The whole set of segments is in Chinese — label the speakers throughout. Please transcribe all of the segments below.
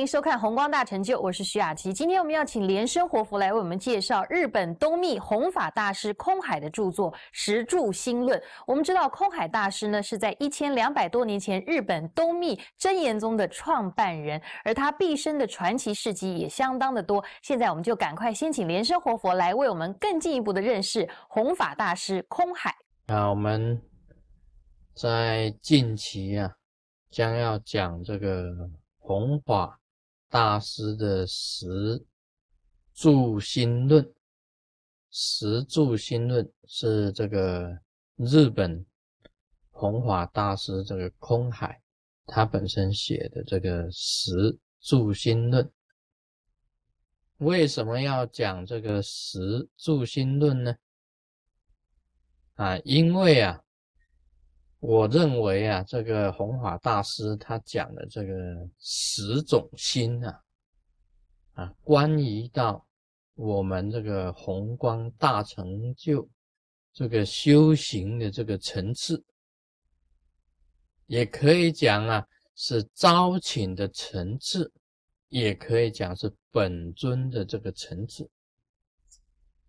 Speaker 1: 迎收看《红光大成就》，我是徐雅琪。今天我们要请莲生活佛来为我们介绍日本东密弘法大师空海的著作《十住心论》。我们知道空海大师呢是在一千两百多年前日本东密真言宗的创办人，而他毕生的传奇事迹也相当的多。现在我们就赶快先请莲生活佛来为我们更进一步的认识弘法大师空海。
Speaker 2: 啊，我们在近期啊将要讲这个。弘法大师的十住心论，十住心论是这个日本弘法大师这个空海他本身写的这个十住心论。为什么要讲这个十住心论呢？啊，因为啊。我认为啊，这个弘法大师他讲的这个十种心啊，啊，关于到我们这个宏光大成就这个修行的这个层次，也可以讲啊是招请的层次，也可以讲是本尊的这个层次，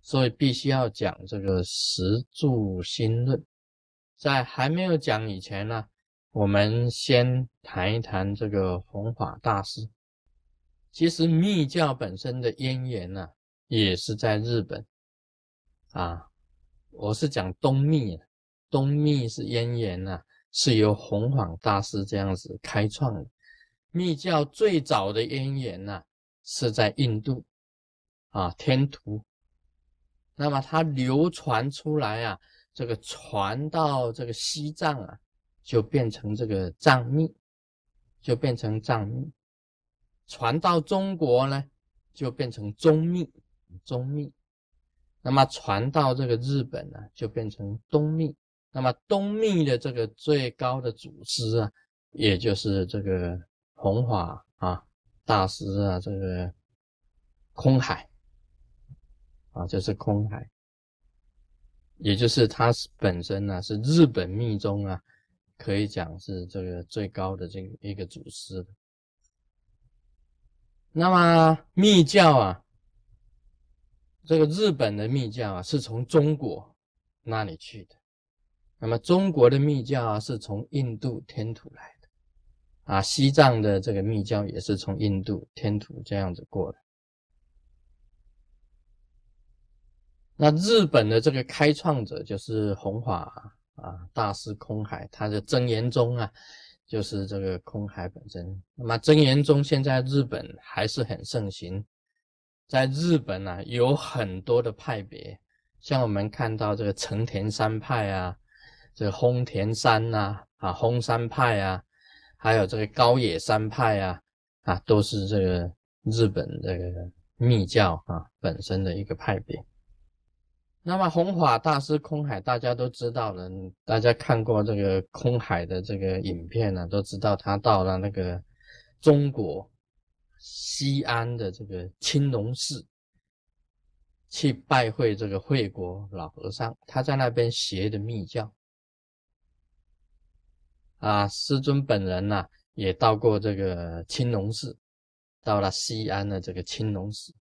Speaker 2: 所以必须要讲这个十住心论。在还没有讲以前呢，我们先谈一谈这个弘法大师。其实密教本身的渊源呢，也是在日本啊。我是讲东密，东密是渊源呢，是由弘法大师这样子开创的。密教最早的渊源呢，是在印度啊，天竺。那么它流传出来啊。这个传到这个西藏啊，就变成这个藏密，就变成藏密；传到中国呢，就变成中密，中密。那么传到这个日本呢，就变成东密。那么东密的这个最高的祖师啊，也就是这个弘法啊大师啊，这个空海啊，就是空海。也就是他本身呢，是日本密宗啊，可以讲是这个最高的这一个祖师。那么密教啊，这个日本的密教啊，是从中国那里去的。那么中国的密教啊，是从印度天土来的。啊，西藏的这个密教也是从印度天土这样子过的。那日本的这个开创者就是弘法啊大师空海，他的真言宗啊，就是这个空海本身。那么真言宗现在日本还是很盛行，在日本呢有很多的派别，像我们看到这个成田山派啊，这个烘田山呐啊烘山派啊，还有这个高野山派啊啊，都是这个日本这个密教啊本身的一个派别。那么弘法大师空海，大家都知道了，大家看过这个空海的这个影片呢，都知道他到了那个中国西安的这个青龙寺去拜会这个惠国老和尚，他在那边学的密教。啊，师尊本人呢也到过这个青龙寺，到了西安的这个青龙寺，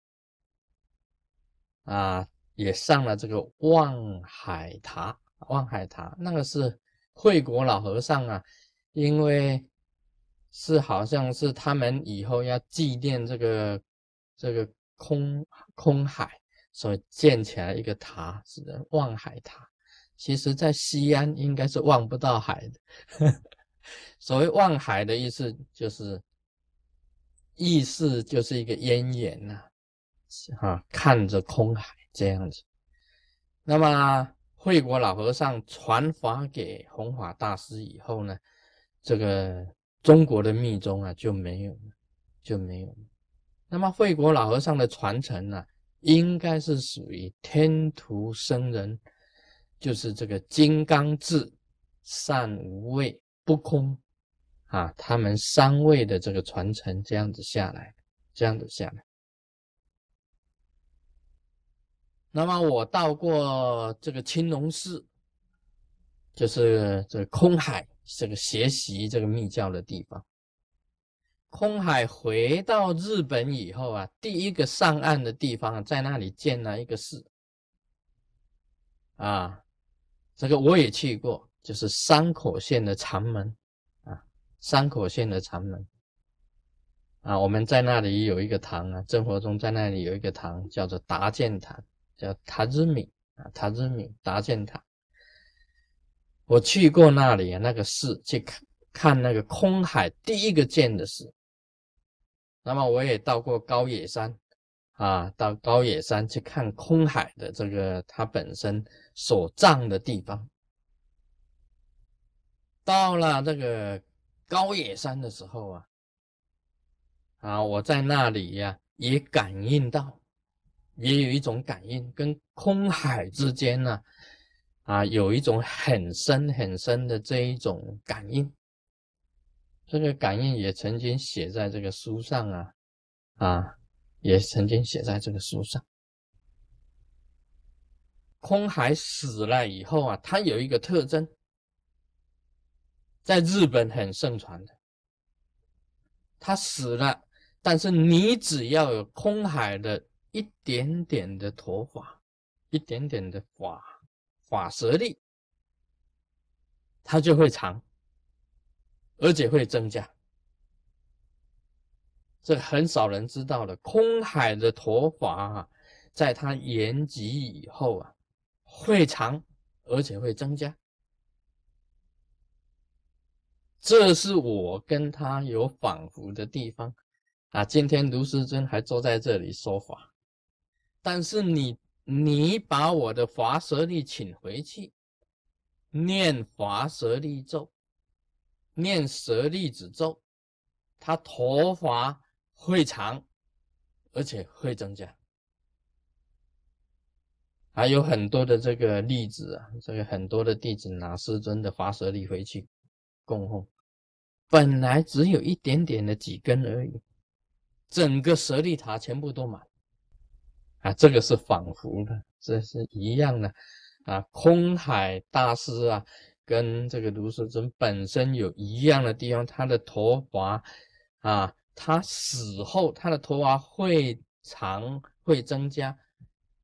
Speaker 2: 啊。也上了这个望海塔，望海塔那个是惠国老和尚啊，因为是好像是他们以后要纪念这个这个空空海，所以建起来一个塔，是望海塔。其实，在西安应该是望不到海的。所谓望海的意思，就是意思就是一个渊源呐，啊，啊看着空海。这样子，那么惠国老和尚传法给弘法大师以后呢，这个中国的密宗啊就没有了，就没有了。那么惠国老和尚的传承呢，应该是属于天图僧人，就是这个金刚智、善无畏、不空啊，他们三位的这个传承这样子下来，这样子下来。那么我到过这个青龙寺，就是这个空海这个学习这个密教的地方。空海回到日本以后啊，第一个上岸的地方在那里建了一个寺。啊，这个我也去过，就是山口县的长门。啊，山口县的长门。啊，我们在那里有一个堂啊，生活中在那里有一个堂叫做达建堂，叫塔之米啊，塔之米达建塔，我去过那里那个寺去看看那个空海第一个建的寺。那么我也到过高野山，啊，到高野山去看空海的这个他本身所葬的地方。到了这个高野山的时候啊，啊，我在那里呀也感应到，也有一种感应，跟空海之间呢，啊，有一种很深很深的这一种感应。这个感应也曾经写在这个书上啊，啊，也曾经写在这个书上。空海死了以后啊，他有一个特征，在日本很盛传的。他死了，但是你只要有空海的一点点的头发，一点点的法法舌力，他就会长。而且会增加，这很少人知道的。空海的头发啊，在他延吉以后啊，会长，而且会增加。这是我跟他有仿佛的地方啊。今天卢师尊还坐在这里说法，但是你你把我的华舌力请回去，念华舌力咒。念舍利子咒，他头发会长，而且会增加。还有很多的这个例子啊，这个很多的弟子拿师尊的华舍利回去供奉，本来只有一点点的几根而已，整个舍利塔全部都满。啊，这个是仿佛的，这是一样的啊，空海大师啊。跟这个卢世尊本身有一样的地方，他的头发啊，他死后他的头发会长会增加。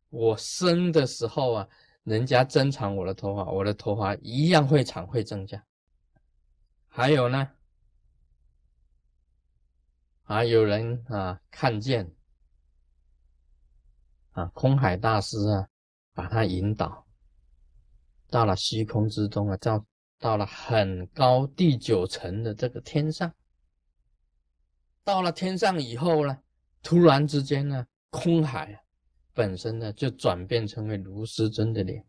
Speaker 2: 我生的时候啊，人家增长我的头发，我的头发一样会长会增加。还有呢，啊有人啊看见啊，空海大师啊，把他引导。到了虚空之中啊，到到了很高第九层的这个天上。到了天上以后呢，突然之间呢，空海本身呢就转变成为卢师尊的脸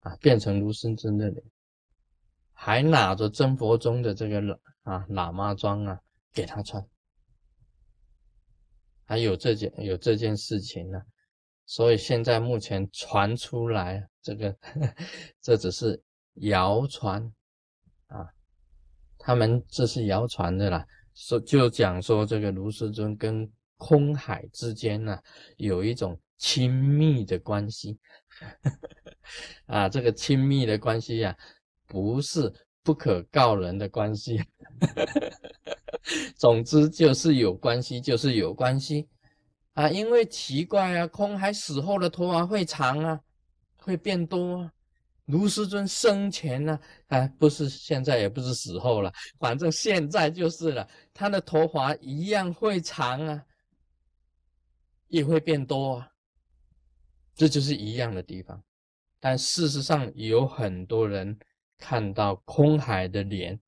Speaker 2: 啊，变成卢师尊的脸，还拿着真佛宗的这个啊喇嘛装啊给他穿，还有这件有这件事情呢。所以现在目前传出来这个，这只是谣传啊，他们这是谣传的啦，说就讲说这个卢师尊跟空海之间呢有一种亲密的关系，啊，这个亲密的关系呀，不是不可告人的关系，总之就是有关系，就是有关系。啊，因为奇怪啊，空海死后的头发会长啊，会变多啊。卢师尊生前呢，啊，不是现在，也不是死后了，反正现在就是了，他的头发一样会长啊，也会变多啊，这就是一样的地方。但事实上，有很多人看到空海的脸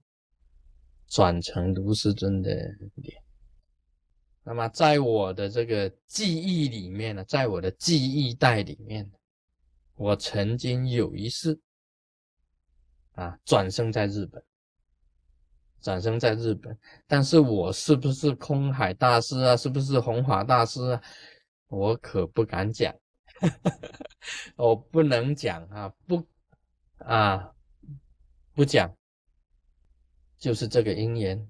Speaker 2: 转成卢师尊的脸。那么，在我的这个记忆里面呢，在我的记忆带里面，我曾经有一次啊，转生在日本，转生在日本。但是我是不是空海大师啊？是不是弘法大师啊？我可不敢讲，我不能讲啊，不啊，不讲，就是这个因缘